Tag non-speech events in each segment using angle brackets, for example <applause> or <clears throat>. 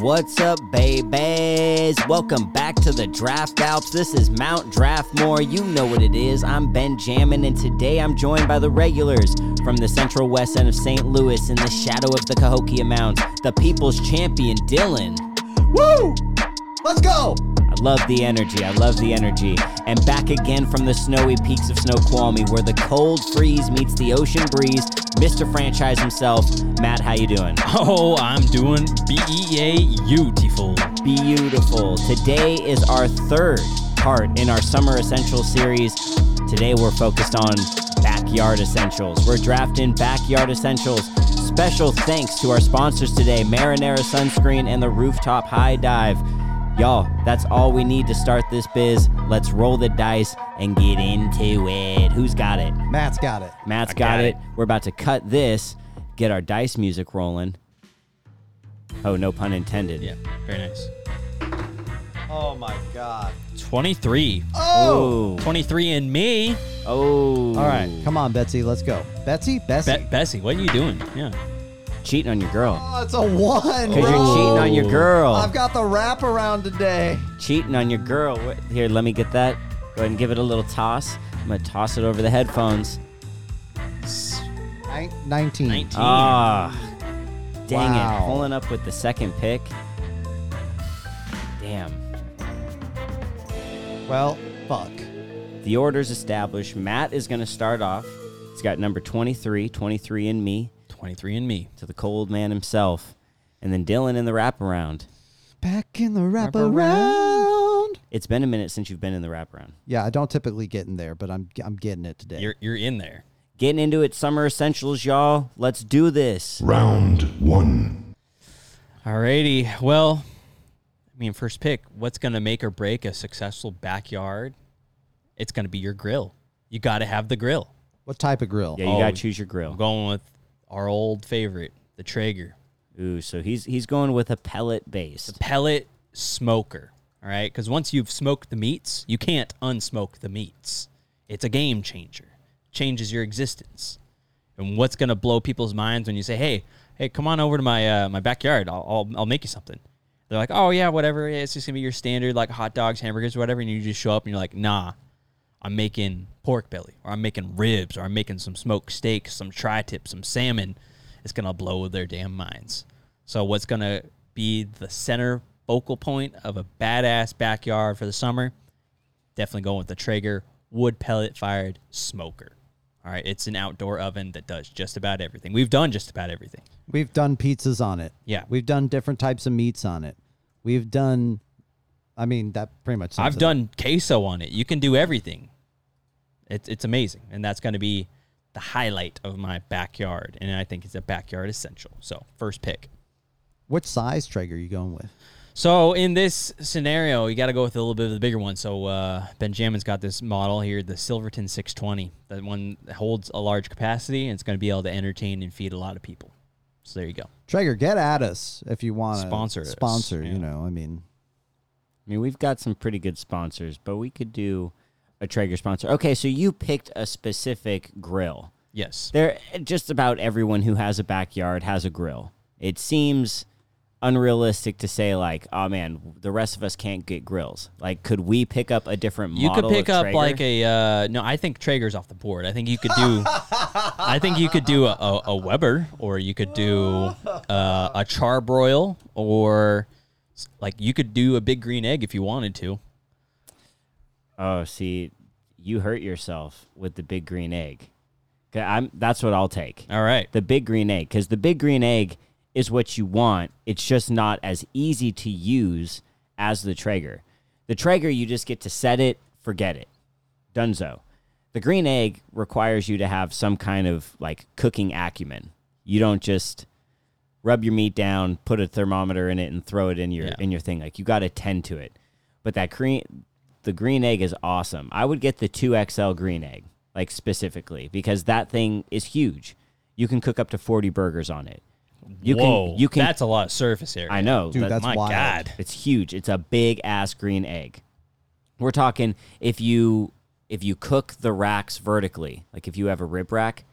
What's up, babies? Welcome back to the Draft Alps. This is Mount Draftmore. You know what it is. I'm Ben Jammin, and today I'm joined by the regulars from the central west end of St. Louis in the shadow of the Cahokia Mounds, the people's champion, Dylan. Woo! Let's go! I love the energy. I love the energy. And back again from the snowy peaks of Snoqualmie, where the cold freeze meets the ocean breeze. Mr. Franchise himself, Matt. How you doing? Oh, I'm doing beautiful. Beautiful. Today is our third part in our summer essentials series. Today we're focused on backyard essentials. We're drafting backyard essentials. Special thanks to our sponsors today, Marinara Sunscreen and the Rooftop High Dive. Y'all, that's all we need to start this biz. Let's roll the dice and get into it. Who's got it? Matt's got it. Matt's got, got it. it. We're about to cut this, get our dice music rolling. Oh, no pun intended. Yeah, very nice. Oh my god. 23. Oh. 23 and me. Oh. All right, come on, Betsy, let's go. Betsy, Betsy. Be- Bessie, what are you doing? Yeah. Cheating on your girl. oh, it's a one. Because you're bro. cheating on your girl. I've got the wraparound today. cheating on your girl. Wait, Here, let me get that. Go ahead and give it a little toss. I'm going to toss it over the headphones. Nin- 19. 19. Ah. Dang Wow. it. Pulling up with the second pick. Damn. Well, fuck. The order's established. Matt is going to start off. He's got number 23, 23 in me, 23 and me. to the cold man himself. And then Dylan in the wraparound. Back in the Wraparound. wraparound. It's been a minute since you've been in the wraparound. Yeah, I don't typically get in there, but I'm I'm getting it today. You're you're in there. Getting into it, summer essentials, y'all. Let's do this. Round one. Alrighty. Well, I mean, first pick, what's going to make or break a successful backyard? It's going to be your grill. You got to have the grill. what type of grill? Yeah, you Oh, got to choose your I'm grill. going with our old favorite, the Traeger. Ooh, so he's he's going with a pellet based. pellet smoker. All right, because once you've smoked the meats, you can't unsmoke the meats. It's a game changer. Changes your existence. And what's gonna blow people's minds when you say, "Hey, hey, come on over to my uh, my backyard. I'll, I'll I'll make you something." They're like, "Oh yeah, whatever. It's just gonna be your standard like hot dogs, hamburgers, whatever." And you just show up and you're like, "Nah, I'm making pork belly, or I'm making ribs, or I'm making some smoked steak, some tri-tip, some salmon." It's gonna blow their damn minds. So what's gonna be the center focal point of a badass backyard for the summer? Definitely going with the Traeger wood pellet fired smoker. All right, it's an outdoor oven that does just about everything. We've done just about everything. We've done pizzas on it. Yeah. We've done different types of meats on it. We've done I mean, that pretty much I've up. done queso on it. You can do everything. It's it's amazing, and that's going to be the highlight of my backyard, and I think it's a backyard essential. So first pick. What size Traeger are you going with? So in this scenario, you got to go with a little bit of the bigger one. So uh, Benjamin's got this model here, the Silverton 620. That one holds a large capacity, and it's going to be able to entertain and feed a lot of people. So there you go. Traeger, get at us if you want to Sponsor us, Sponsor, you yeah. know. I mean, I mean, we've got some pretty good sponsors, but we could do a Traeger sponsor. Okay, so you picked a specific grill. Yes. There, just about everyone who has a backyard has a grill. It seems unrealistic to say like, oh man, the rest of us can't get grills. Like, could we pick up a different model? You could pick up like a uh, no. I think Traeger's off the board. I think you could do. <laughs> I think you could do a, a, a Weber, or you could do uh, a Charbroil, or like you could do a big green egg if you wanted to. Oh, see, you hurt yourself with the big green egg. I'm. That's what I'll take. All right. the big green egg because the big green egg is what you want. It's just not as easy to use as the Traeger. The Traeger, you just get to set it, forget it, dunzo. The green egg requires you to have some kind of like cooking acumen. You don't just rub your meat down, put a thermometer in it, and throw it in your Yeah. in your thing. Like you got to tend to it. But that green, the green egg is awesome. I would get the two XL green egg, like specifically, because that thing is huge. You can cook up to forty burgers on it. You Whoa, can you can That's a lot of surface area. I know. Dude, but that's My wild. God. it's huge. It's a big ass green egg. We're talking if you if you cook the racks vertically, like if you have a rib rack,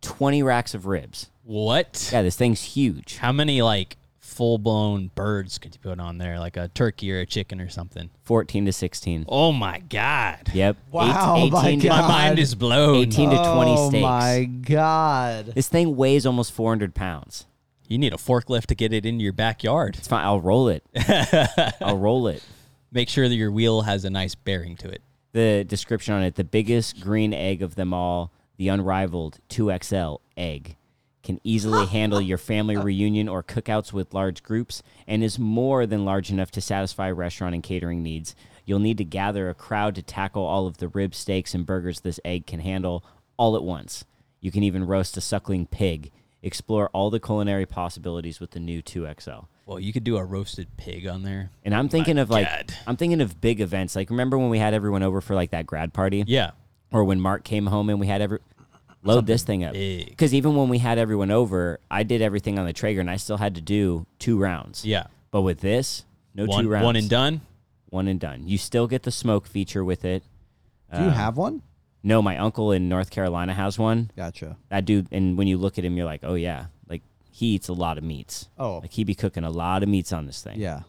twenty racks of ribs. What? Yeah, this thing's huge. How many like full blown birds could you put on there, like a turkey or a chicken or something? 14 to 16. Oh my god. Yep. Wow, Eight- my 18 to, My God. mind is blown. 18 to 20 oh steaks. my god. This thing weighs almost 400 pounds. You need a forklift to get it into your backyard. It's fine. I'll roll it. <laughs> I'll roll it. Make sure that your wheel has a nice bearing to it. The description on it the biggest green egg of them all, the unrivaled 2XL egg. Can easily <laughs> handle your family reunion or cookouts with large groups and is more than large enough to satisfy restaurant and catering needs. You'll need to gather a crowd to tackle all of the ribs, steaks, and burgers this egg can handle all at once. You can even roast a suckling pig. Explore all the culinary possibilities with the new 2XL. Well, you could do a roasted pig on there. And I'm thinking of like God. I'm thinking of big events. Like remember when we had everyone over for like that grad party? Yeah. Or when Mark came home and we had every load this thing up. big. Because even when we had everyone over, I did everything on the Traeger and I still had to do two rounds. Yeah. But with this, no one, two rounds. one and done. One and done. You still get the smoke feature with it. Do you um, have one? No, my uncle in North Carolina has one. Gotcha. That dude, and when you look at him, you're like, oh yeah, like he eats a lot of meats. Oh. like he be cooking a lot of meats on this thing. Yeah.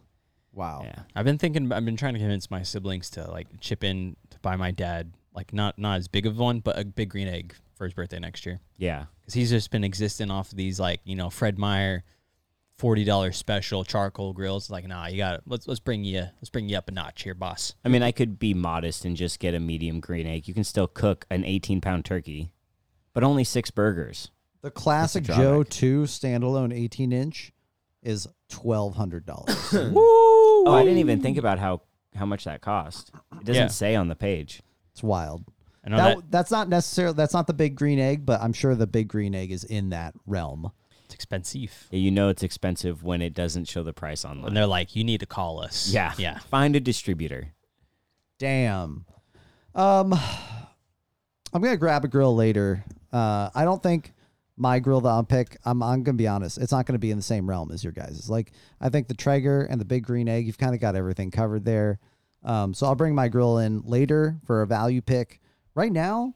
Wow. yeah. I've been thinking. I've been trying to convince my siblings to like chip in to buy my dad like not not as big of one, but a big green egg for his birthday next year. Yeah. Because he's just been existing off of these like you know Fred Meyer, forty dollars special charcoal grills. Like nah, you got to let's let's bring you let's bring you up a notch here, boss. I mean, I could be modest and just get a medium green egg. You can still cook an 18 pound turkey, but only six burgers. The classic. Joe 2 standalone 18 inch is $1,200. <laughs> Oh, I didn't even think about how how much that cost. It doesn't Yeah. say on the page. it's wild. I know That, that, that's not necessarily that's not the big green egg, but I'm sure the big green egg is in that realm. it's expensive, Yeah, You know it's expensive when it doesn't show the price online. and they're like, you need to call us. yeah, yeah. Find a distributor. Damn. Um, I'm gonna grab a grill later. Uh, I don't think my grill that I'll pick. I'm I'm gonna be honest. It's not gonna be in the same realm as your guys'. It's Like I think the Traeger and the Big Green Egg. You've kind of got everything covered there. Um, so I'll bring my grill in later for a value pick. Right now,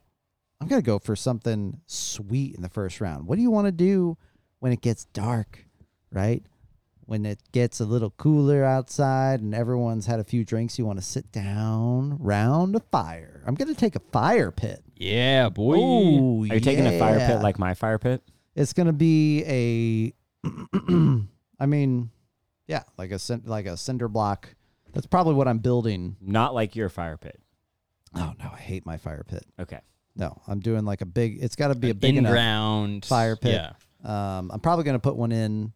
I'm gonna go for something sweet in the first round. What do you want to do when it gets dark? Right when it gets a little cooler outside and everyone's had a few drinks, you want to sit down round a fire. I'm gonna take a fire pit. Yeah, boy. Ooh, Are you taking a fire pit like my fire pit? It's gonna be a. <clears throat> I mean, yeah, like a like a cinder block. That's probably what I'm building. Not like your fire pit. Oh no, I hate my fire pit. Okay. No, I'm doing like a big. It's got to be a big in-ground fire pit. Yeah. Um, I'm probably gonna put one in.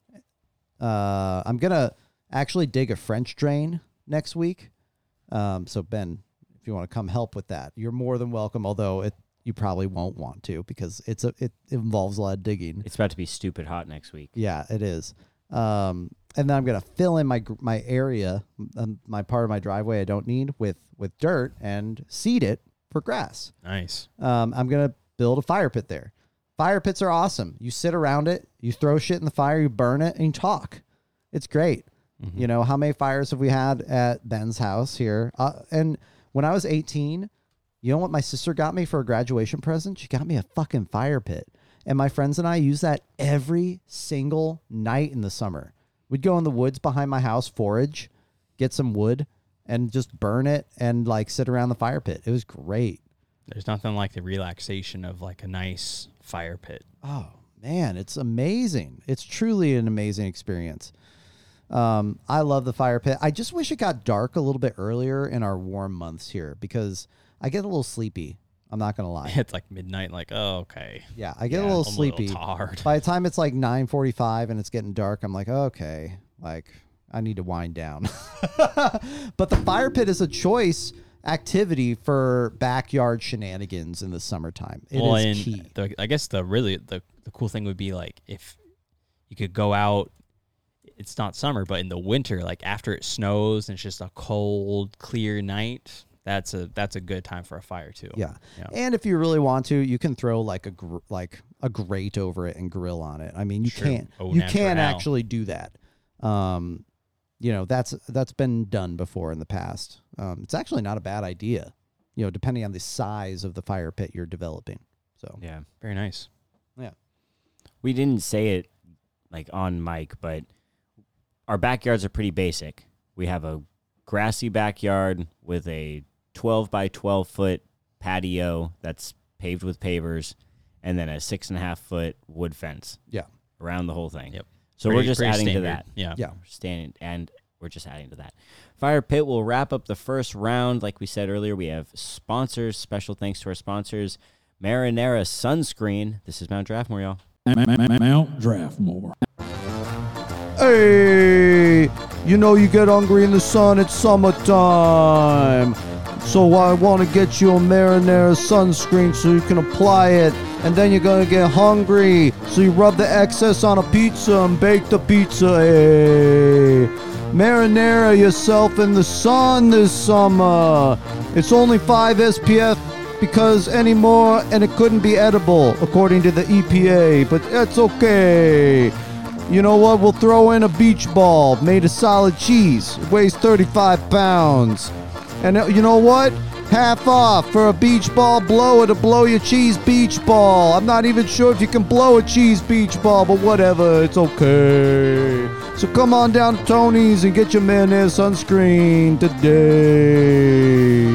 Uh, I'm gonna actually dig a French drain next week. Um, so Ben, if you want to come help with that, you're more than welcome. Although it, you probably won't want to because it's a it involves a lot of digging. It's about to be stupid hot next week. Yeah, it is. Um, and then I'm gonna fill in my my area, um, my part of my driveway I don't need with with dirt and seed it for grass Nice. um, I'm gonna build a fire pit there. Fire pits are awesome. You sit around it, you throw shit in the fire, you burn it, and you talk. It's great. You know how many fires have we had at Ben's house here? Uh, and when I was 18, you know what my sister got me for a graduation present? She got me a fucking fire pit, and my friends and I use that every single night in the summer. We'd go in the woods behind my house, forage, get some wood, and just burn it and like sit around the fire pit. It was great. There's nothing like the relaxation of like a nice fire pit. Oh man, it's amazing. It's truly an amazing experience. Um, I love the fire pit. I just wish it got dark a little bit earlier in our warm months here because I get a little sleepy. I'm not gonna lie. <laughs> It's like midnight. Like, oh, okay. Yeah, I get Yeah, a little I'm sleepy. tired. By the time it's like 9:45 and it's getting dark, I'm like, okay, like I need to wind down. <laughs> but the fire pit is a choice activity for backyard shenanigans in the summertime. It is well, and key. The, I guess the really the, the cool thing would be like if you could go out. It's not summer, but in the winter, like after it snows and it's just a cold, clear night. That's a that's a good time for a fire too. Yeah. Yeah. And if you really want to, you can throw like a gr- like a grate over it and grill on it. I mean, you True. can't Au you can naturel. actually do that. Um, you know, that's that's been done before in the past. Um, it's actually not a bad idea. You know, depending on the size of the fire pit you're developing. So Yeah. Very nice. yeah. We didn't say it like on mic, but our backyards are pretty basic. We have a grassy backyard with a 12 by 12 foot patio that's paved with pavers, and then a six and a half foot wood fence Yeah. around the whole thing. Yep. So we're just pretty adding to standard. that. Yeah. Yeah. We're standing and we're just adding to that. Fire Pit will wrap up the first round. Like we said earlier, we have sponsors. Special thanks to our sponsors, Marinara Sunscreen. This is Mount Draftmore, y'all. Mount Draftmore. Hey, you know you get hungry in the sun, it's summertime. So I want to get you a marinara sunscreen so you can apply it. And then you're going to get hungry. So you rub the excess on a pizza and bake the pizza. Hey, marinara yourself in the sun this summer. It's only 5 SPF because anymore and it couldn't be edible according to the EPA, but that's okay. You know what? We'll throw in a beach ball made of solid cheese. It weighs 35 pounds. And you know what? Half off for a beach ball blower to blow your cheese beach ball. I'm not even sure if you can blow a cheese beach ball, but whatever, it's okay. So come on down to Tony's and get your mayonnaise sunscreen today.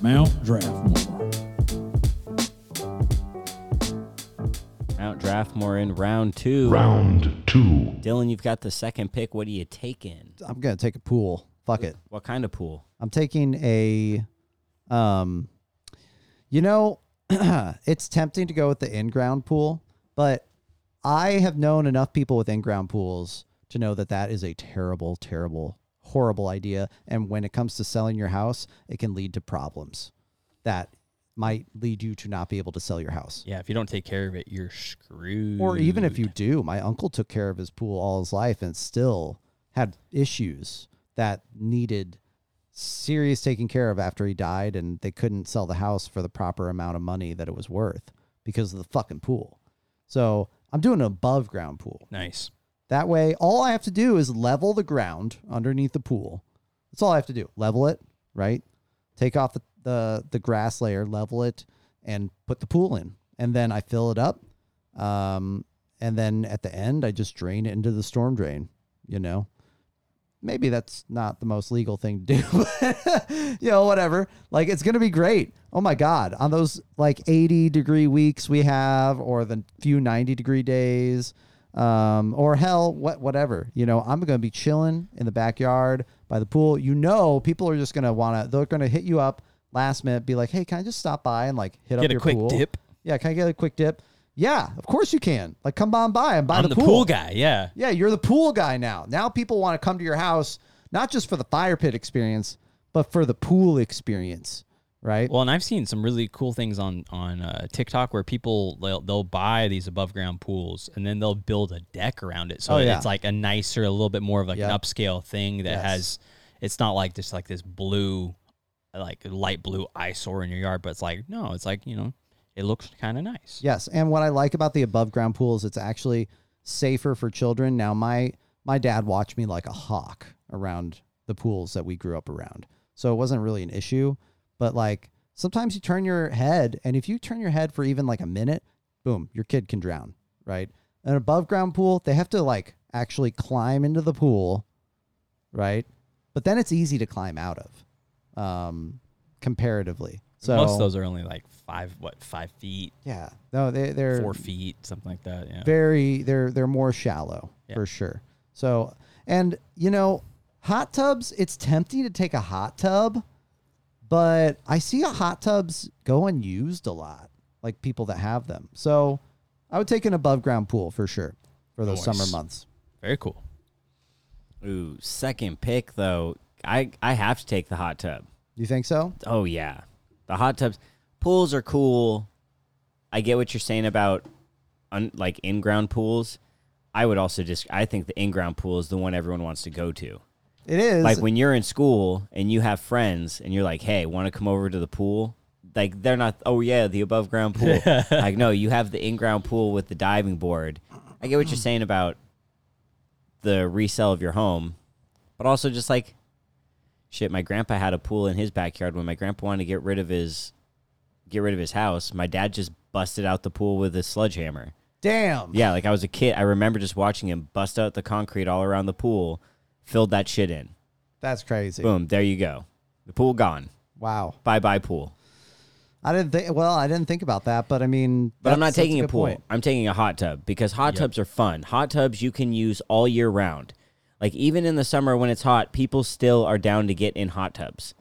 Mount Draftmore. Mount Draftmore in round two. Round two. Dylan, you've got the second pick. What are you taking? I'm gonna take a pool. Fuck it. What kind of pool? I'm taking a um you know, <clears throat> it's tempting to go with the in-ground pool, but I have known enough people with in-ground pools to know that that is a terrible, terrible, horrible idea and when it comes to selling your house, it can lead to problems that might lead you to not be able to sell your house. Yeah, if you don't take care of it, you're screwed. Or even if you do, my uncle took care of his pool all his life and still had issues that needed serious taking care of after he died, and they couldn't sell the house for the proper amount of money that it was worth because of the fucking pool. So I'm doing an above ground pool. Nice. That way, all I have to do is level the ground underneath the pool. That's all I have to do. Level it, right? Take off the, the, the grass layer, level it, and put the pool in. And then I fill it up. Um, and then at the end, I just drain it into the storm drain, you know? Maybe that's not the most legal thing to do, <laughs> but you know, whatever. Like it's gonna be great. Oh my god, on those like 80 degree weeks we have, or the few 90 degree days, um, or hell, what whatever. You know, I'm gonna be chilling in the backyard by the pool. You know, people are just gonna wanna they're gonna hit you up last minute, be like, hey, can I just stop by and like hit up Get a your quick pool? dip. Yeah, can I get a quick dip? Yeah, of course you can. Like, come on by and buy I'm the, the pool guy. Yeah. yeah, you're the pool guy now. Now people want to come to your house not just for the fire pit experience, but for the pool experience, right? Well, and I've seen some really cool things on on uh, TikTok where people they'll, they'll buy these above ground pools and then they'll build a deck around it, so Oh, yeah. it's like a nicer, a little bit more of like Yep. an upscale thing that Yes. has. It's not like just like this blue, like light blue eyesore in your yard, but it's like no, it's like you know, it looks kind of nice. Yes, and what I like about the above ground pools, it's actually safer for children. Now, my my dad watched me like a hawk around the pools that we grew up around, so it wasn't really an issue. But like sometimes you turn your head, and if you turn your head for even like a minute, boom, your kid can drown. Right? An above ground pool, they have to like actually climb into the pool, right? But then it's easy to climb out of, um, comparatively. So Most of those are only like five, what five feet, yeah, no, they they're four feet, something like that. Yeah. very they're they're more shallow Yeah. for sure. So and you know, hot tubs, it's tempting to take a hot tub, but I see a hot tubs go unused a lot, like people that have them. So I would take an above ground pool for sure for those Nice. summer months. Very cool. Ooh, second pick though. I I have to take the hot tub. You think so? Oh yeah, the hot tubs, pools are cool. I get what you're saying about un, like in-ground pools. I would also just I think the in-ground pool is the one everyone wants to go to. It is. Like when you're in school and you have friends and you're like, "Hey, want to come over to the pool?" Like they're not. Oh yeah, the above ground pool. <laughs> like no, you have the in-ground pool with the diving board. I get what you're saying about the resale of your home, but also just like shit. My grandpa had a pool in his backyard when my grandpa wanted to get rid of his get rid of his house, my dad just busted out the pool with a sledgehammer. Damn. Yeah, like I was a kid. I remember just watching him bust out the concrete all around the pool, filled that shit in. That's crazy. Boom, there you go. The pool gone. Wow. Bye bye pool. I didn't think. Well, I didn't think about that, but I mean, But I'm not taking that's a pool. point. I'm taking a hot tub because hot tubs are fun. Hot tubs you can use all year round. Like even in the summer when it's hot, people still are down to get in hot tubs.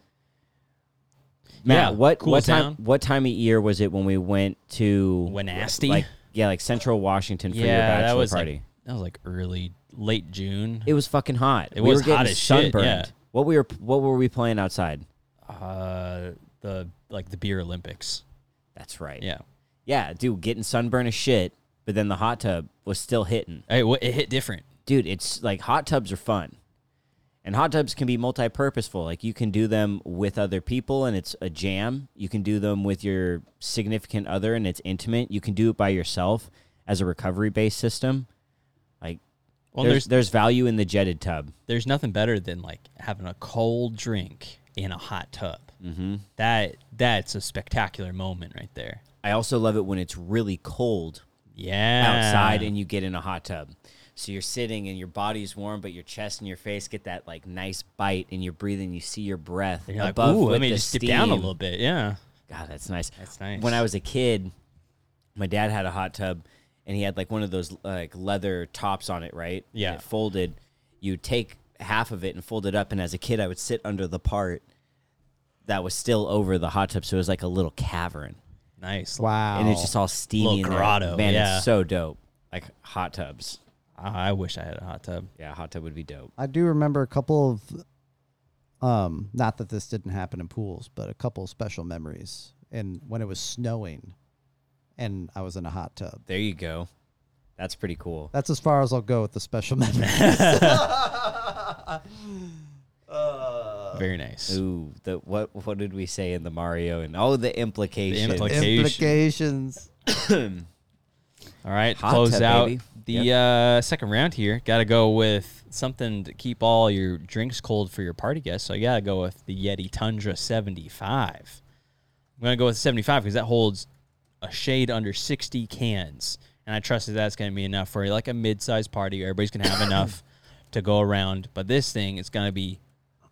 Matt, Yeah, what cools what time down. what time of year was it when we went to Wenatchee? Like yeah, like Central Washington for your yeah, bachelor that was party. like that was like early late June. it was fucking hot. It we was were getting hot as shit, sunburned. yeah. What we were what were we playing outside? uh, the like the beer Olympics. That's right. Yeah, Yeah, dude, getting sunburned as shit, but then the hot tub was still hitting. hey, wh- it hit different. dude, it's like hot tubs are fun. And hot tubs can be multi-purposeful. Like you can do them with other people and it's a jam. You can do them with your significant other and it's intimate. You can do it by yourself as a recovery-based system. Like Well, there's, there's there's value in the jetted tub. there's nothing better than like having a cold drink in a hot tub. Mm-hmm. That that's a spectacular moment right there. I also love it when it's really cold Yeah, outside and you get in a hot tub. So you're sitting and your body's warm, but your chest and your face get that like nice bite, and you're breathing. You see your breath And you're like, above ooh, with let me just dip down a little bit. Yeah, God, that's nice. That's nice. When I was a kid, my dad had a hot tub, and he had like one of those like leather tops on it, right? And Yeah. it folded. You take half of it and fold it up, and as a kid, I would sit under the part that was still over the hot tub, so it was like a little cavern, nice. Wow. and it's just all steamy. Little in there. grotto, Man, yeah. it's so dope. Like hot tubs. I I wish I had a hot tub. Yeah, hot tub would be dope. I do remember a couple of, um, not that this didn't happen in pools, but a couple of special memories. And when it was snowing, and I was in a hot tub. There you go. That's pretty cool. That's as far as I'll go with the special <laughs> <laughs> memories. Very nice. Ooh, the what? What did we say in the Mario? And oh, the implications. implica- Implications. <coughs> All right, Hot close tub, out baby. the uh, second round here. Got to go with something to keep all your drinks cold for your party guests. So you got to go with the Yeti Tundra 75. I'm going to go with 75 because that holds a shade under 60 cans. And I trust that that's going to be enough for like a mid-sized party. Everybody's going to have <coughs> enough to go around. But this thing is going to be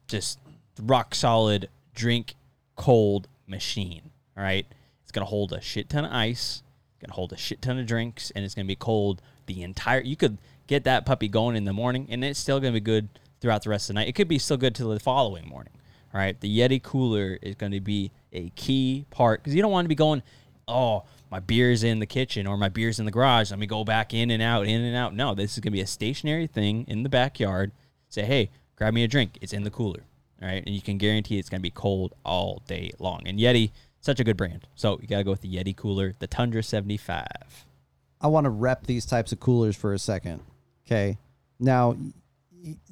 just rock solid drink cold machine. All right. It's going to hold a shit ton of ice, going to hold a shit ton of drinks, and it's going to be cold the entire. You could get that puppy going in the morning, and it's still going to be good throughout the rest of the night. It could be still good till the following morning. All right. The Yeti cooler is going to be a key part because you don't want to be going, oh, my beer's in the kitchen or my beer's in the garage. Let me go back in and out, in and out. No, this is going to be a stationary thing in the backyard. Say, hey, grab me a drink. It's in the cooler. All right. And you can guarantee it's going to be cold all day long. And Yeti, such a good brand. So you got to go with the Yeti cooler, the Tundra 75. I want to rep these types of coolers for a second. Okay. Now,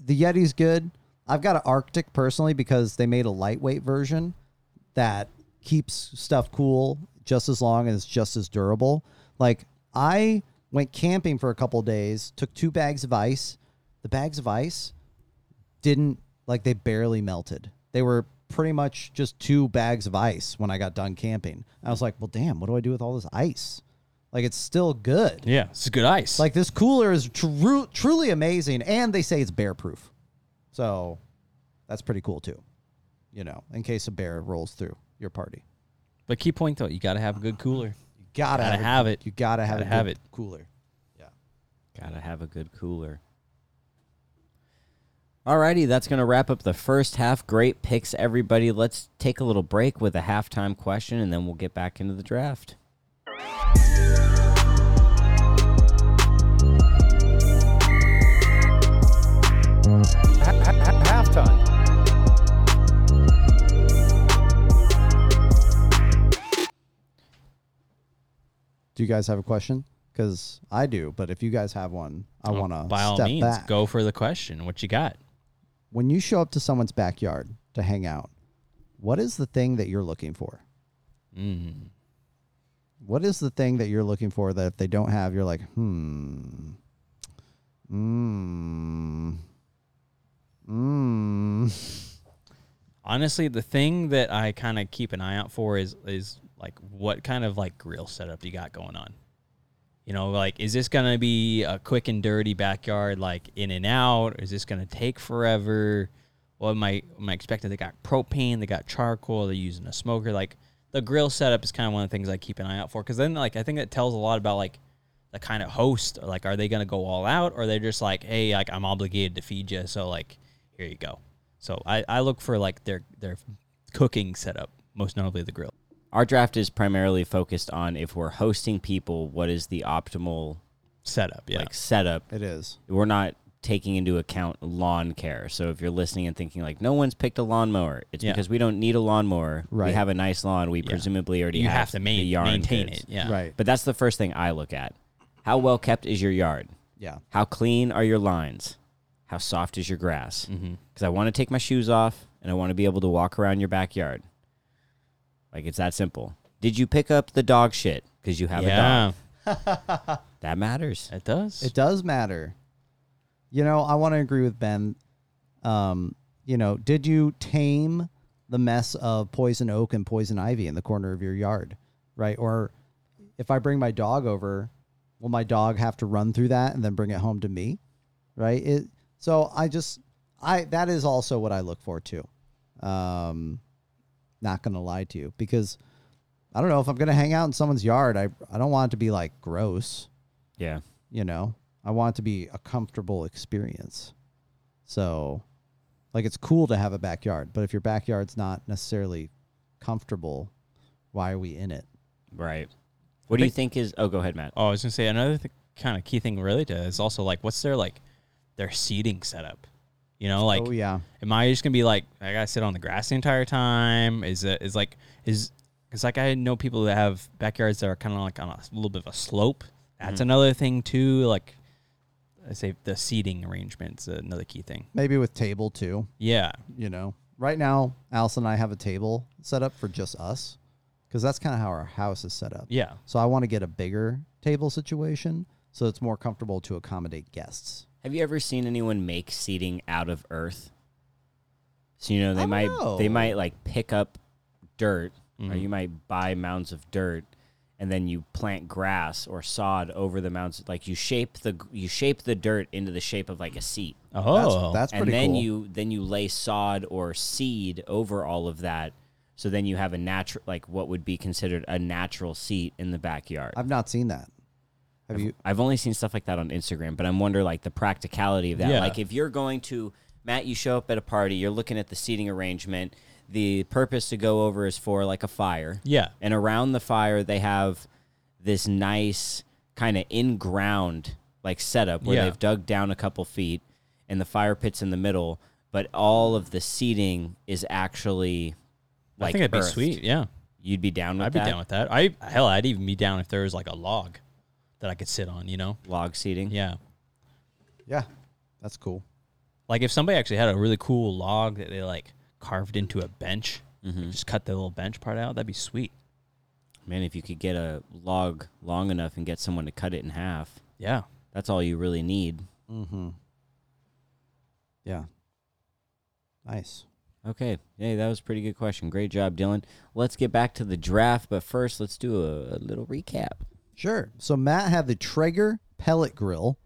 the Yeti's good. I've got an RTIC personally because they made a lightweight version that keeps stuff cool just as long and is just as durable. Like, I went camping for a couple days, took two bags of ice. The bags of ice didn't, like, they barely melted. They were pretty much just two bags of ice when I got done camping. I was like, well, damn, what do I do with all this ice? Like, it's still good. Yeah, it's good ice. Like this cooler is tru- truly amazing, and they say it's bear proof, so that's pretty cool too. You know, in case a bear rolls through your party, but key point though, you got to have a good cooler. you gotta, Gotta have, have it. You gotta have Gotta a have good it. cooler. Yeah. Gotta have a good cooler. Alrighty, that's gonna wrap up the first half. Great picks, everybody. Let's take a little break with a halftime question, and then we'll get back into the draft. Halftime. Do you guys have a question? Because I do, but if you guys have one, I want to By all step means, back. go for the question. What you got? when you show up to someone's backyard to hang out, what is the thing that you're looking for? Mm. What is the thing that you're looking for that if they don't have, you're like, hmm, hmm, hmm. Honestly, the thing that I kind of keep an eye out for is is like what kind of like grill setup do you got going on. You know, like is this gonna be a quick and dirty backyard, like in and out? Is this gonna take forever? What am I am I expecting? They got propane, they got charcoal, they're using a smoker. Like the grill setup is kind of one of the things I keep an eye out for because then like I think that tells a lot about like the kind of host. Like, are they gonna go all out, or they're just like, hey, like I'm obligated to feed you, so like here you go. So I, I look for like their their cooking setup, most notably the grill. Our draft is primarily focused on if we're hosting people, what is the optimal Setup, yeah. like setup. It is. We're not taking into account lawn care. So if you're listening and thinking like no one's picked a lawnmower, it's Yeah. because we don't need a lawnmower. We have a nice lawn. We presumably already you have, have to the main, yarn maintain goods. it. Yeah, Right. But that's the first thing I look at. How well kept is your yard? Yeah. How clean are your lines? How soft is your grass? Because Mm-hmm. I want to take my shoes off and I want to be able to walk around your backyard. Like it's that simple. Did you pick up the dog shit because you have yeah, a dog? <laughs> That matters. it does. It does matter. You know, I want to agree with Ben. Um, you know, did you tame the mess of poison oak and poison ivy in the corner of your yard? Right? Or if I bring my dog over, will my dog have to run through that and then bring it home to me? Right? It so I just I that is also what I look for too. Um not gonna lie to you because I don't know if I'm gonna hang out in someone's yard. I I don't want it to be like gross Yeah. you know i want it to be a comfortable experience so like it's cool to have a backyard but if your backyard's not necessarily comfortable why are we in it Right. What do you think is? Oh, go ahead, Matt. oh, I was gonna say another th- kind of key thing related to it is also like what's their like their seating setup. You know, like oh yeah Am I just gonna be like I gotta sit on the grass the entire time? Is it is like is it's like I know people that have backyards that are kind of like on a little bit of a slope. That's mm-hmm. another thing too. Like I say, the seating arrangements another key thing. maybe with table too Yeah, you know right now allison and i have a table set up for just us because that's kind of how our house is set up yeah, so i want to get a bigger table situation so it's more comfortable to accommodate guests Have you ever seen anyone make seating out of earth? So you know they don't might know. they might like pick up dirt, or Mhm. you might buy mounds of dirt, and then you plant grass or sod over the mounds. Like you shape the you shape the dirt into the shape of like a seat, oh, that's, that's and then cool you then you lay sod or seed over all of that. So then you have a natural like what would be considered a natural seat in the backyard. i've not seen that have you I've only seen stuff like that on Instagram, but I'm wondering like the practicality of that. Yeah. Like if you're going to Matt, you show up at a party, you're looking at the seating arrangement. The purpose to go over is for like a fire. yeah, And around the fire they have this nice kind of in ground like setup where Yeah. they've dug down a couple feet and the fire pit's in the middle, but all of the seating is actually like I think that'd be sweet. Yeah, You'd be down with that. I'd that be down with that. I hell, I'd even be down if there was like a log that I could sit on. You know? log seating. Yeah. yeah that's cool Like if somebody actually had a really cool log that they like carved into a bench, Mm-hmm. just cut the little bench part out, that'd be sweet. Man, if you could get a log long enough and get someone to cut it in half, Yeah. that's all you really need. Mm-hmm. Yeah. Nice. Okay. Hey, that was a pretty good question. Great job, Dylan. Let's get back to the draft, but first, let's do a, a little recap. Sure. So Matt had the Traeger pellet grill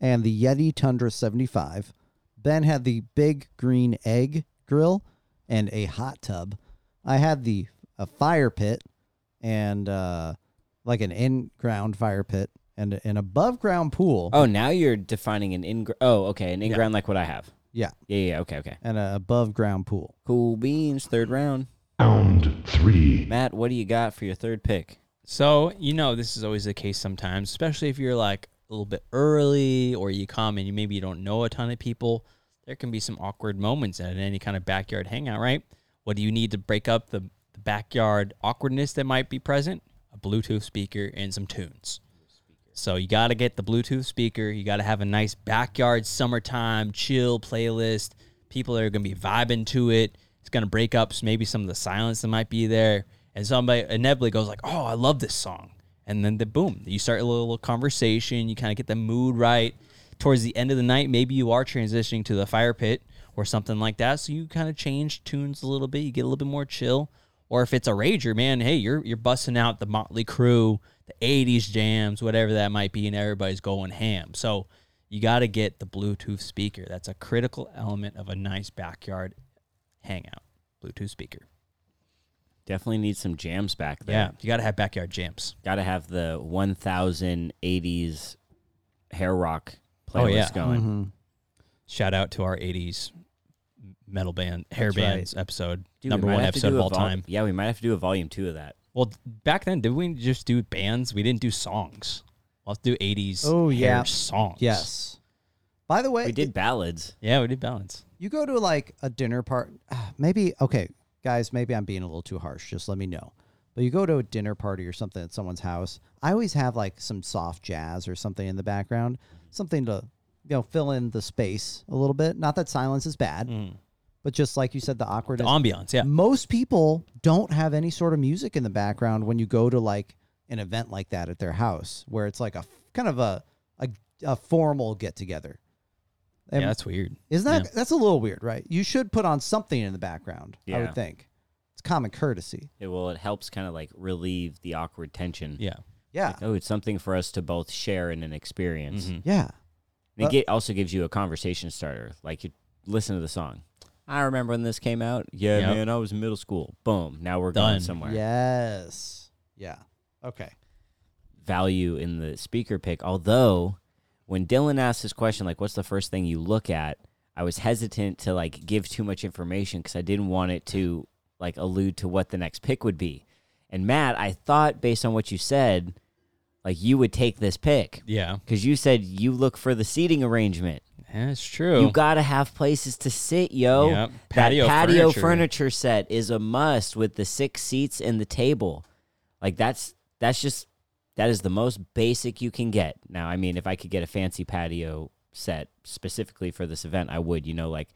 and the Yeti Tundra 75. Ben had the big green egg grill and a hot tub. I had the a fire pit and uh, like an in-ground fire pit and an above ground pool. Oh, now you're defining an in. Oh, okay, an in ground like what I have. Yeah, Yeah, yeah. Okay, okay. and an above ground pool. Cool beans. Third round. Round three. Matt, what do you got for your third pick? So, you know, this is always the case sometimes, especially if you're like a little bit early or you come and you maybe you don't know a ton of people. There can be some awkward moments at any kind of backyard hangout, right? What do you need to break up the, the backyard awkwardness that might be present? A Bluetooth speaker and some tunes. So you got to get the Bluetooth speaker. You got to have a nice backyard summertime chill playlist. People are going to be vibing to it. It's going to break up maybe some of the silence that might be there. And somebody inevitably goes like, "Oh, I love this song." And then the boom, you start a little, little conversation. You kind of get the mood right. Towards the end of the night, maybe you are transitioning to the fire pit or something like that. So you kind of change tunes a little bit. You get a little bit more chill. Or if it's a rager, man, hey, you're you're busting out the Motley Crue, the '80s jams, whatever that might be, and everybody's going ham. So you got to get the Bluetooth speaker. That's a critical element of a nice backyard hangout. Bluetooth speaker. Definitely need some jams back there. Yeah, you got to have backyard jams. Got to have the 1080s hair rock playlist Oh, yeah. going. Mm-hmm. Shout out to our '80s metal band, hair That's right. bands episode, Dude, number one episode of all vol- time. Yeah, we might have to do a volume two of that. Well, back then, did we just do bands? We didn't do songs. Let's do '80s. Oh, hair yeah. songs. Yes. By the way, We did ballads. Yeah, we did ballads. You go to like a dinner part, maybe okay, guys. Maybe I'm being a little too harsh. Just let me know. But you go to a dinner party or something at someone's house. I always have like some soft jazz or something in the background, something to you know fill in the space a little bit. Not that silence is bad, mm. but just like you said, the The ambiance, yeah. Most people don't have any sort of music in the background when you go to like an event like that at their house, where it's like a kind of a a, a formal get together. Yeah, that's weird. Isn't that Yeah. that's a little weird, right? You should put on something in the background. Yeah. I would think it's common courtesy. It will. It helps kind of like relieve the awkward tension. Yeah. Yeah, Oh, it's something for us to both share in an experience. Mhm. yeah, And Uh, it get, also gives you a conversation starter. Like you listen to the song. I remember when this came out. Yeah, Yep. man, I was in middle school. Boom. Now we're Done. going somewhere. yes, yeah. Okay, Value in the speaker pick. Although, when Dylan asked this question, like, what's the first thing you look at? I was hesitant to like give too much information because I didn't want it to like allude to what the next pick would be. And Matt, I thought based on what you said, like you would take this pick Yeah. because you said you look for the seating arrangement. That's true. You gotta have places to sit, yo. Yep. That Patio patio furniture. furniture. set is a must with the six seats and the table. Like that's that's just that is the most basic you can get. Now, I mean, if I could get a fancy patio set specifically for this event, I would. You know, like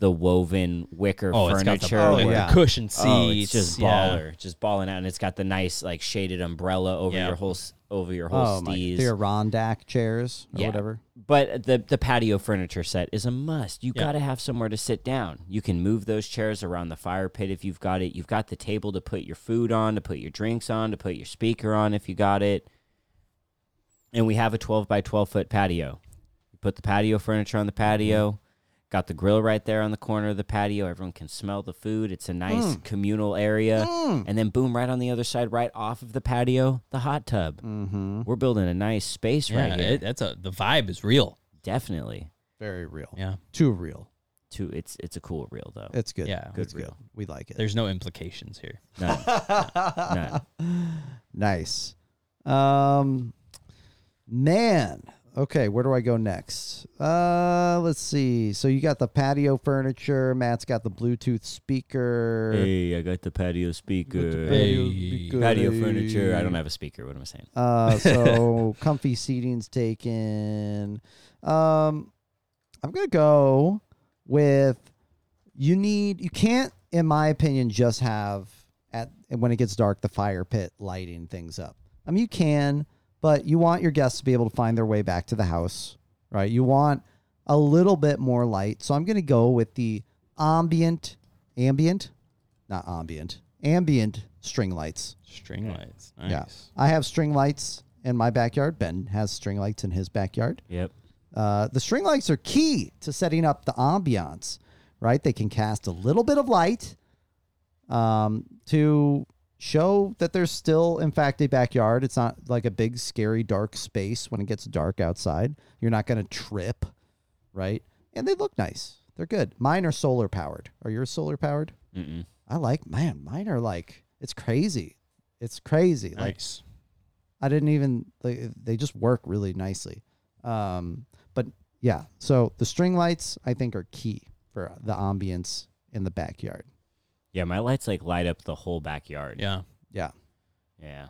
the woven wicker oh, it's got the, furniture. Oh, the yeah. cushion seats. Oh, it's just yeah. baller, just balling out, and it's got the nice like shaded umbrella over Yeah. your whole over your whole oh my, steez. the Rondac chairs or Yeah. whatever. But the the patio furniture set is a must. You Yeah. got to have somewhere to sit down. You can move those chairs around the fire pit if you've got it. You've got the table to put your food on, to put your drinks on, to put your speaker on if you got it. And we have a 12 by 12 foot patio. You put the patio furniture on the patio. Got the grill right there on the corner of the patio. Everyone can smell the food. It's a nice communal area. And then boom, right on the other side, right off of the patio, the hot tub. Mm-hmm. We're building a nice space Yeah, right here. it, that's a the vibe is real. Definitely. Very real. Yeah. Too real. Too it's it's a cool reel though. It's good. Yeah. it's Good good. We like it. There's no implications here. None. None. <laughs> nice. Um, man. Okay, where do I go next? Uh, let's see. So you got the patio furniture. Matt's got the Bluetooth speaker. Hey, I got the patio speaker. Patio Hey. speaker. Patio furniture. I don't have a speaker. What am I saying? Uh, so <laughs> comfy seating's taken. Um, I'm gonna go with you need you can't, in my opinion, just have at when it gets dark the fire pit lighting things up. I mean, you can, but you want your guests to be able to find their way back to the house, right? You want a little bit more light, so I'm gonna go with the ambient, ambient, not ambient, ambient string lights. String lights. Nice. Yeah. I have string lights in my backyard. Ben has string lights in his backyard. Yep. Uh, the string lights are key to setting up the ambiance, right? They can cast a little bit of light um, to show that there's still, in fact, a backyard. It's not like a big, scary, dark space when it gets dark outside. You're not going to trip, right? And they look nice. They're good. Mine are solar powered. Are yours solar powered? Mm-mm. I like, man, mine are like, it's crazy. It's crazy. Like, Nice. I didn't even they, they just work really nicely. Um, but yeah, so the string lights I think are key for the ambience in the backyard. Yeah, my lights like light up the whole backyard. Yeah. Yeah, Yeah.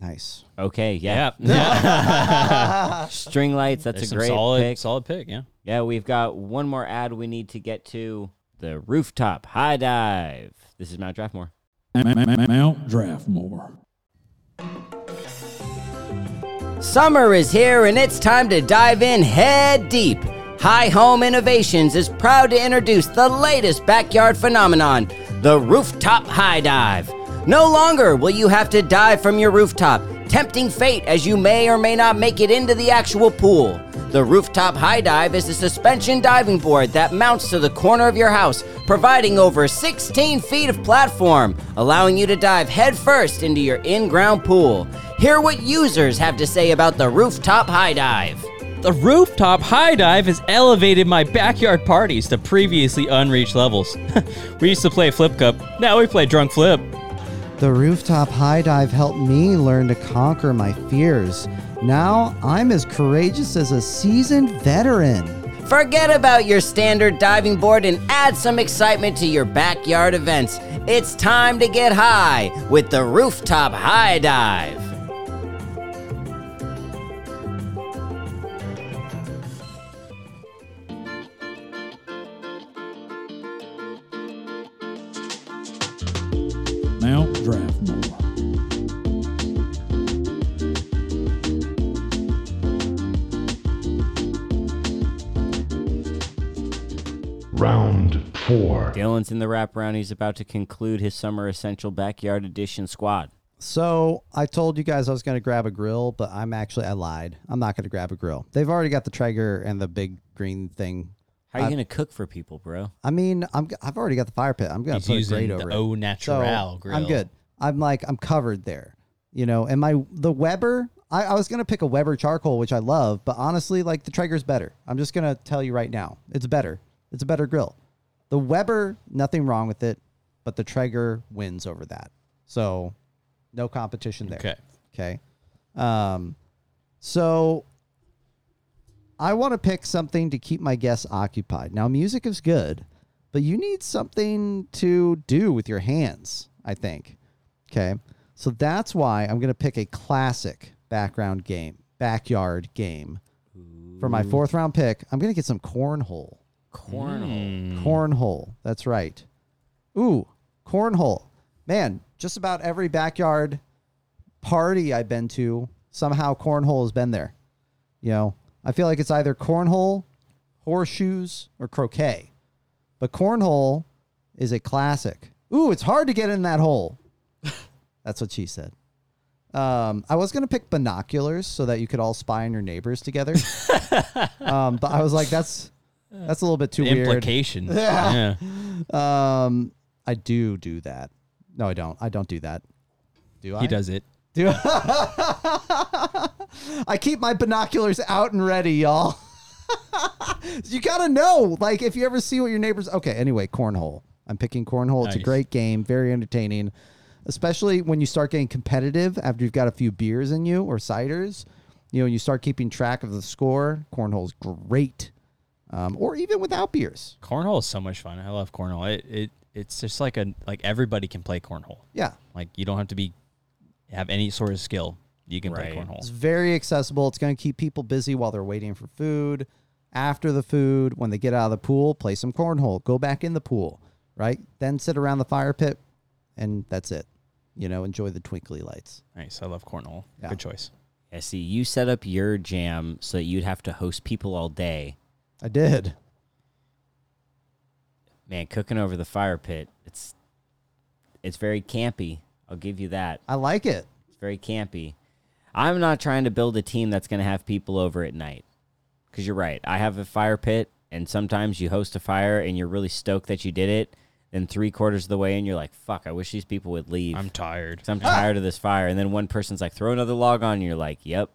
nice. Okay. Yeah. Yeah. <laughs> <laughs> String lights. That's There's a great solid, pick. solid pick. Yeah. Yeah, we've got one more ad we need to get to. The rooftop high dive. This is Mount Draftmore. Mount Draftmore. Summer is here and it's time to dive in head deep. High Home Innovations is proud to introduce the latest backyard phenomenon, the Rooftop High Dive. No longer will you have to dive from your rooftop, tempting fate as you may or may not make it into the actual pool. The Rooftop High Dive is a suspension diving board that mounts to the corner of your house, providing over 16 feet of platform, allowing you to dive headfirst into your in ground pool. Hear what users have to say about the Rooftop High Dive. The rooftop high dive has elevated my backyard parties to previously unreached levels. <laughs> we used to play flip cup, now we play drunk flip. The rooftop high dive helped me learn to conquer my fears. Now I'm as courageous as a seasoned veteran. Forget about your standard diving board and add some excitement to your backyard events. It's time to get high with the Rooftop High Dive. Four. In the wraparound. He's about to conclude his Summer Essential Backyard Edition squad. So I told you guys I was going to grab a grill, but I'm actually I lied. I'm not going to grab a grill. They've already got the Traeger and the big green thing. How are you going to cook for people, bro? I mean, I'm I've already got the fire pit. I'm going He's to put a using grate the over Au it. Natural So, grill. I'm good. I'm like I'm covered there. You know, and my the Weber. I, I was gonna pick a Weber charcoal, which I love, but honestly, like the Traeger's better. I'm just gonna tell you right now, it's better. It's a better grill. The Weber, nothing wrong with it, but the Traeger wins over that. So, no competition there. Okay. Okay. Um, so I want to pick something to keep my guests occupied. Now, music is good, but you need something to do with your hands, I think. Okay. So that's why I'm going to pick a classic background game, backyard game. For my fourth round pick, I'm going to get some cornhole. Cornhole. Cornhole. That's right. Ooh, cornhole. Man, just about every backyard party I've been to, somehow cornhole has been there. You know, I feel like it's either cornhole, horseshoes, or croquet. But cornhole is a classic. Ooh, it's hard to get in that hole. <laughs> That's what she said. Um, I was gonna pick binoculars so that you could all spy on your neighbors together. <laughs> um, but I was like, that's that's a little bit too The weird. implication. <laughs> Yeah. yeah. Um, I do do that. No, I don't. I don't do that. Do I? He does it. Do <laughs> I keep my binoculars out and ready, y'all. <laughs> you gotta know, like, if you ever see what your neighbors. Okay, anyway, cornhole. I'm picking cornhole. It's a great game, very entertaining, especially when you start getting competitive after you've got a few beers in you or ciders. You know, you start keeping track of the score. Cornhole's great, um, or even without beers. Cornhole is so much fun. I love cornhole. It, it it's just like a like everybody can play cornhole. Yeah, Like you don't have to be have any sort of skill. You can Right. play cornhole. It's very accessible. It's going to keep people busy while they're waiting for food. After the food, when they get out of the pool, play some cornhole. Go back in the pool, right? Then sit around the fire pit, and that's it. You know, enjoy the twinkly lights. Nice. I love cornhole. Yeah. Good choice. Yeah, see, you set up your jam so that you'd have to host people all day. I did. Man, cooking over the fire pit, it's it's very campy. I'll give you that. I like it. It's very campy. I'm not trying to build a team that's going to have people over at night. Because you're right. I have a fire pit, and sometimes you host a fire and you're really stoked that you did it. Then three quarters of the way, and you're like, fuck, I wish these people would leave. I'm tired. I'm <laughs> tired of this fire. And then one person's like, throw another log on, and you're like, yep.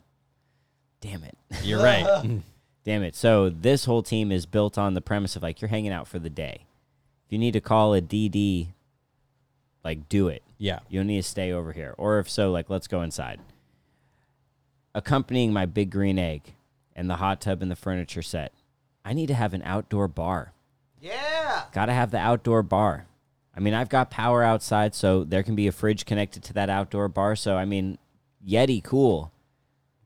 Damn it. You're right. <laughs> <laughs> Damn it. So this whole team is built on the premise of like, you're hanging out for the day. If you need to call a DD, like, do it. yeah. You don't need to stay over here. Or if so, like, let's go inside. Accompanying my big green egg and the hot tub and the furniture set, I need to have an outdoor bar. Yeah. Gotta have the outdoor bar. I mean, I've got power outside, so there can be a fridge connected to that outdoor bar. So, I mean, Yeti, cool.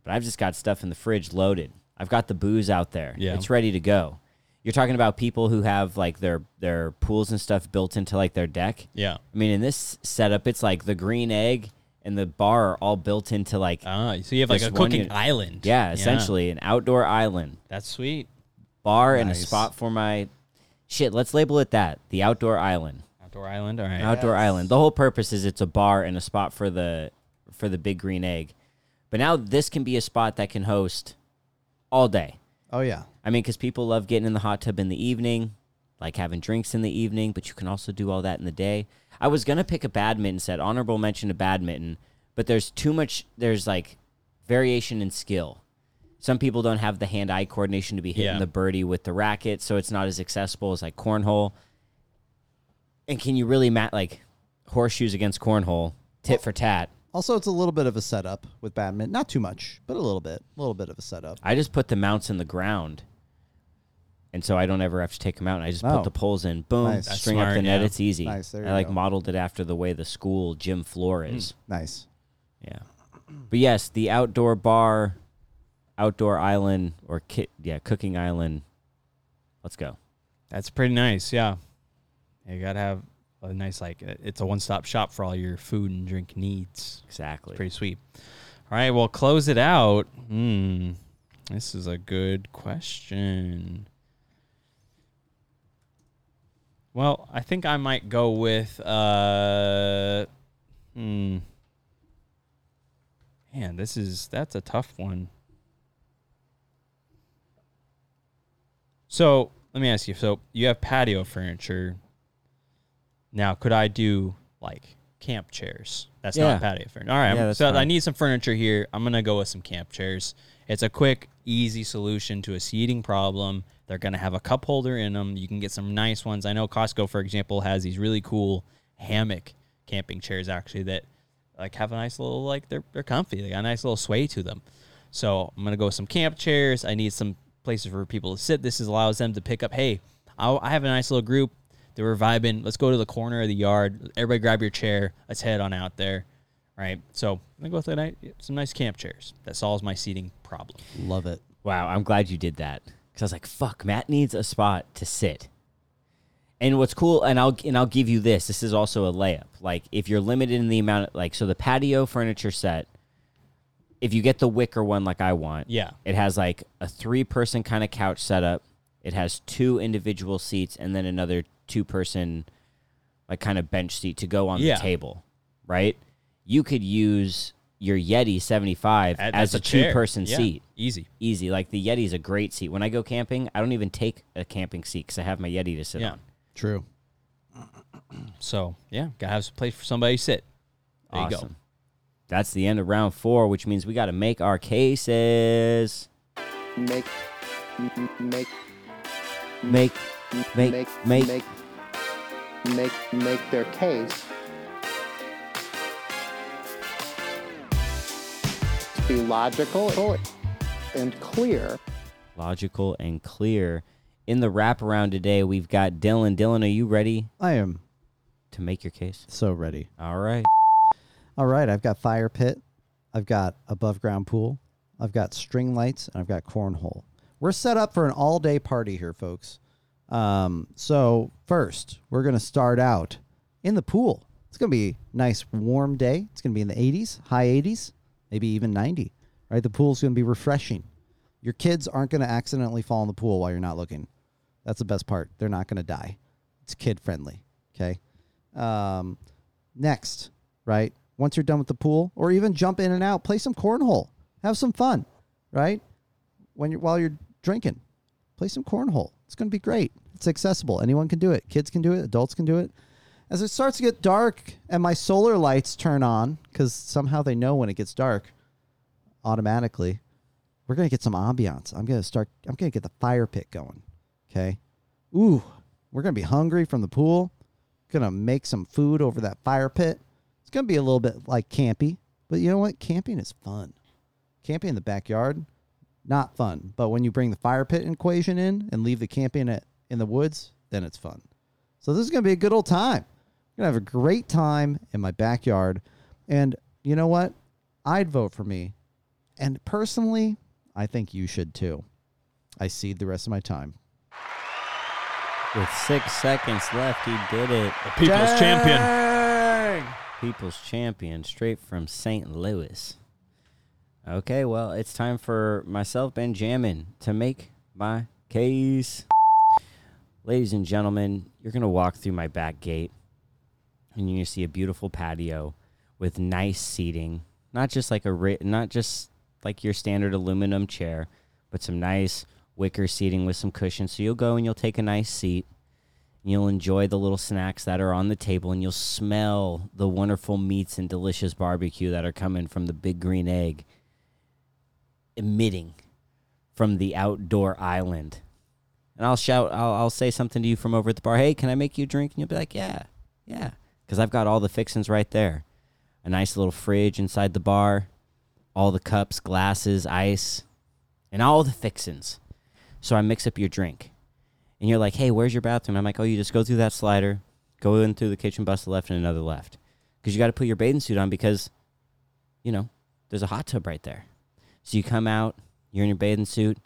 But I've just got stuff in the fridge loaded. I've got the booze out there. Yeah. It's ready to go. You're talking about people who have like their their pools and stuff built into like their deck. Yeah. I mean, in this setup, it's like the green egg and the bar are all built into like, Ah, so you have like a cooking unit. island. yeah, essentially an outdoor island That's sweet. bar and a spot for my shit. Let's label it that the outdoor island. Outdoor island. All right. Outdoor island. The whole purpose is it's a bar and a spot for the for the big green egg. But now this can be a spot that can host all day. Oh yeah. I mean, because people love getting in the hot tub in the evening, like having drinks in the evening, but you can also do all that in the day. I was going to pick a badminton set, honorable mention to badminton, but there's too much, there's like variation in skill. Some people don't have the hand eye coordination to be hitting Yeah. the birdie with the racket, so it's not as accessible as like cornhole. And can you really mat like horseshoes against cornhole, tit for tat? Also, it's a little bit of a setup with badminton. Not too much, but a little bit. A little bit of a setup. I just put the mounts in the ground. And so I don't ever have to take them out. And I just Oh. put the poles in. Boom. Nice. That's String up smart, the net. yeah. It's easy. Nice, there I you like go. modeled it after the way the school gym floor hmm. is. Nice. Yeah. But yes, the outdoor bar, outdoor island, or ki- yeah, cooking island. Let's go. That's pretty nice. Yeah. You got to have a nice, like, uh, it's a one stop shop for all your food and drink needs. Exactly. Pretty sweet. All right. Well, close it out. Hmm. This is a good question. Well, I think I might go with uh hmm. Man, this is that's a tough one. So, let me ask you. So, you have patio furniture. Now, could I do like camp chairs? That's Yeah. not patio furniture. All right. Yeah, that's so I fine. need some furniture here. I'm gonna go with some camp chairs. It's a quick, easy solution to a seating problem. They're gonna have a cup holder in them. You can get some nice ones. I know Costco, for example, has these really cool hammock camping chairs actually that like have a nice little like they're they're comfy. They got a nice little sway to them. So I'm gonna go with some camp chairs. I need some places for people to sit. This is allows them to pick up. Hey, I, I have a nice little group. They were vibing. Let's go to the corner of the yard. Everybody grab your chair. Let's head on out there. Right. So I'm gonna go with a nice, some nice camp chairs. That solves my seating problem. Love it. Wow, I'm glad you did that because I was like, "Fuck, Matt needs a spot to sit." And what's cool, and I'll and I'll give you this. This is also a layup. Like if you're limited in the amount, of, like so the patio furniture set. If you get the wicker one, like I want, Yeah. it has like a three person kind of couch setup. It has two individual seats and then another two person, like kind of bench seat to go on Yeah. the table, right? You could use your Yeti 75 That- as that's a, two person Yeah. seat Easy. easy. Like the Yeti's a great seat. When I go camping, I don't even take a camping seat because I have my Yeti to sit Yeah. on. True. So yeah, gotta have some place for somebody to sit. There you go. awesome. That's the end of round four, which means we got to make our cases. make make Make, make, make make. make make make their case be logical and clear logical and clear. In the wraparound today, we've got Dylan. Dylan, are you ready I am to make your case? so ready. All right. All right, I've got fire pit, I've got above ground pool, I've got string lights, and I've got cornhole. We're set up for an all day party here, folks. Um, so first, we're gonna start out in the pool. It's gonna be a nice warm day. It's gonna be in the 80s, high 80s, maybe even 90. Right, the pool's gonna be refreshing. Your kids aren't gonna accidentally fall in the pool while you're not looking. That's the best part. They're not gonna die. It's kid friendly. Okay. Um, next, right? Once you're done with the pool, or even jump in and out, play some cornhole, have some fun, right? When you're while you're drinking, play some cornhole. It's going to be great. It's accessible. Anyone can do it. Kids can do it. Adults can do it. As it starts to get dark and my solar lights turn on, because somehow they know when it gets dark automatically, we're going to get some ambiance. I'm going to start, I'm going to get the fire pit going. Okay. Ooh, we're going to be hungry from the pool. Gonna make some food over that fire pit. It's gonna be a little bit like campy, but you know what? Camping is fun. Camping in the backyard, not fun. But when you bring the fire pit equation in and leave the camping at, in the woods, then it's fun. So this is gonna be a good old time. I'm gonna have a great time in my backyard. And you know what? I'd vote for me. And personally, I think you should too. I cede the rest of my time. With six seconds left, he did it. People's champion. People's champion, straight from St. Louis. Okay, well, it's time for myself, Benjamin, to make my case. Ladies and gentlemen, you're going to walk through my back gate. and you're gonna see a beautiful patio with nice seating, not just like a not just like your standard aluminum chair, but some nice wicker seating with some cushions. So you'll go and you'll take a nice seat. And you'll enjoy the little snacks that are on the table, and you'll smell the wonderful meats and delicious barbecue that are coming from the big green egg, emitting from the outdoor island. And I'll shout, I'll, I'll say something to you from over at the bar. Hey, can I make you a drink? And you'll be like, yeah, yeah, because I've got all the fixings right there. A nice little fridge inside the bar, all the cups, glasses, ice, and all the fixings. So I mix up your drink. And you're like, hey, where's your bathroom? I'm like, oh, you just go through that slider, go in through the kitchen, bust a left and another left. Because you got to put your bathing suit on because, you know, there's a hot tub right there. So you come out, you're in your bathing suit,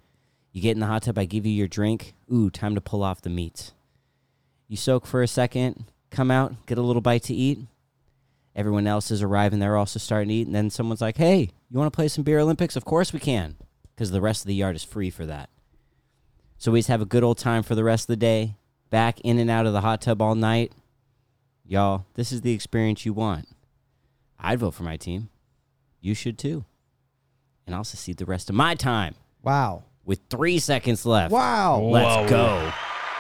you get in the hot tub, I give you your drink. Ooh, time to pull off the meats. You soak for a second, come out, get a little bite to eat. Everyone else is arriving, they're also starting to eat. And then someone's like, hey, you want to play some Beer Olympics? Of course we can, because the rest of the yard is free for that. So we just have a good old time for the rest of the day. Back in and out of the hot tub all night. Y'all, this is the experience you want. I'd vote for my team. You should too. And I'll secede the rest of my time Wow. with three seconds left. Wow. Let's go.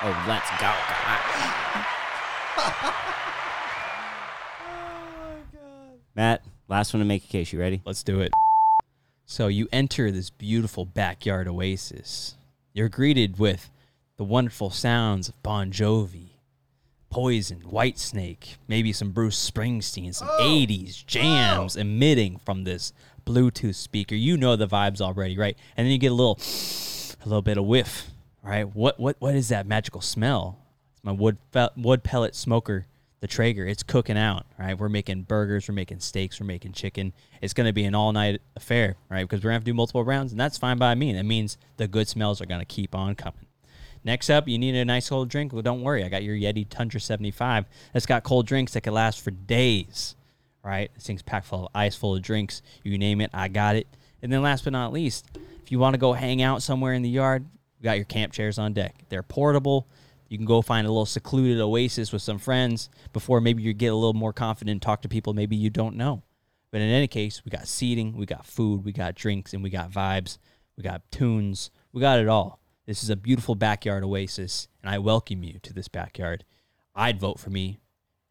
Oh, let's go. <laughs> <laughs> Matt, last one to make a case. You ready? Let's do it. So you enter this beautiful backyard oasis. You're greeted with the wonderful sounds of Bon Jovi, Poison, Whitesnake, maybe some Bruce Springsteen, some 80s jams emitting from this Bluetooth speaker. You know the vibes already, right? And then you get a little a little bit of whiff, right? What what what is that magical smell? It's my wood wood pellet smoker, the Traeger. It's cooking out, right? We're making burgers, we're making steaks, we're making chicken. It's going to be an all night affair, right? Because we're going to have to do multiple rounds, and that's fine by me. That means the good smells are going to keep on coming. Next up, you need a nice cold drink. Well, don't worry, I got your Yeti Tundra 75 that's got cold drinks that can last for days, right? This thing's packed full of ice, full of drinks. You name it, I got it. And then last but not least, if you want to go hang out somewhere in the yard, we got your camp chairs on deck. They're portable. You can go find a little secluded oasis with some friends before maybe you get a little more confident talk to people maybe you don't know. But in any case, we got seating, we got food, we got drinks, and we got vibes. We got tunes. We got it all. This is a beautiful backyard oasis, and I welcome you to this backyard. I'd vote for me,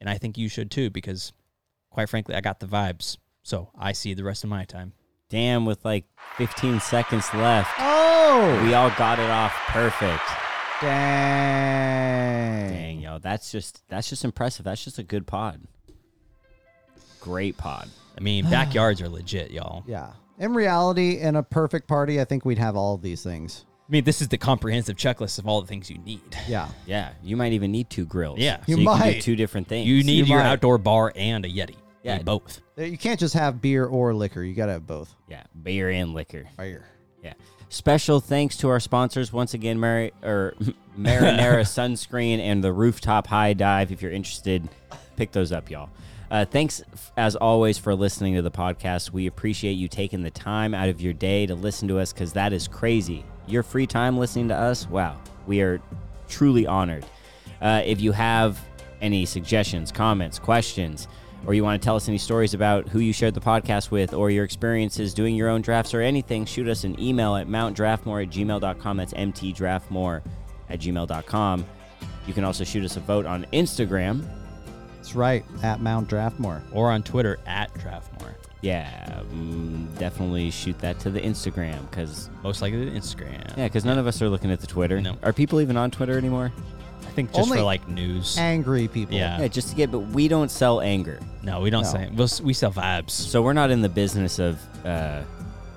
and I think you should too, because quite frankly, I got the vibes. So I see the rest of my time. Damn, with like 15 seconds left. Oh. We all got it off perfect. Dang. Dang, yo, that's just that's just impressive. That's just a good pod. Great pod. I mean, <sighs> backyards are legit, y'all. Yeah. In reality, in a perfect party, I think we'd have all of these things. I mean, this is the comprehensive checklist of all the things you need. Yeah. Yeah, you might even need two grills. Yeah. so You you, can might. do two different things. You need you your might. outdoor bar and a Yeti. You Yeah. need both. You can't just have beer or liquor. You got to have both. yeah, beer and liquor. Beer. Yeah. Special thanks to our sponsors once again, Mari- or <laughs> Marinara <laughs> Sunscreen and the Rooftop High Dive. If you're interested, pick those up, y'all. Uh, thanks as always for listening to the podcast. We appreciate you taking the time out of your day to listen to us because that is crazy. Your free time listening to us, wow, we are truly honored. Uh, if you have any suggestions, comments, questions, or you want to tell us any stories about who you shared the podcast with or your experiences doing your own drafts or anything, shoot us an email at mountdraftmore at gmail.com. That's mtdraftmore at gmail.com. You can also shoot us a vote on Instagram. That's right. At Mount Draftmore. Or on Twitter at Draftmore. Yeah, mm, definitely shoot that to the Instagram because Most likely the Instagram. yeah, because none of us are looking at the Twitter. No. Are people even on Twitter anymore? I think just Only for like news. Angry people. Yeah. Yeah, just to get. But we don't sell anger, no, we don't No. say. We'll, we sell vibes. so we're not in the business of uh,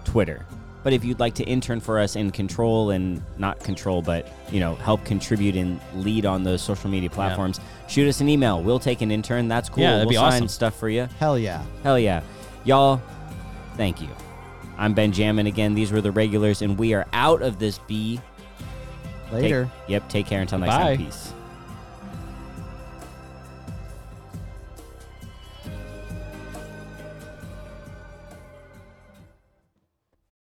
Twitter. But if you'd like to intern for us and control and not control, but you know, help contribute and lead on those social media platforms, shoot us an email. We'll take an intern. That's cool. Yeah, that'd we'll be sign awesome. stuff for you. Hell yeah. Hell yeah. Y'all, thank you. I'm Benjamin again. These were the regulars, and we are out of this B. Take- Later. yep, take care until next Bye. time. Peace.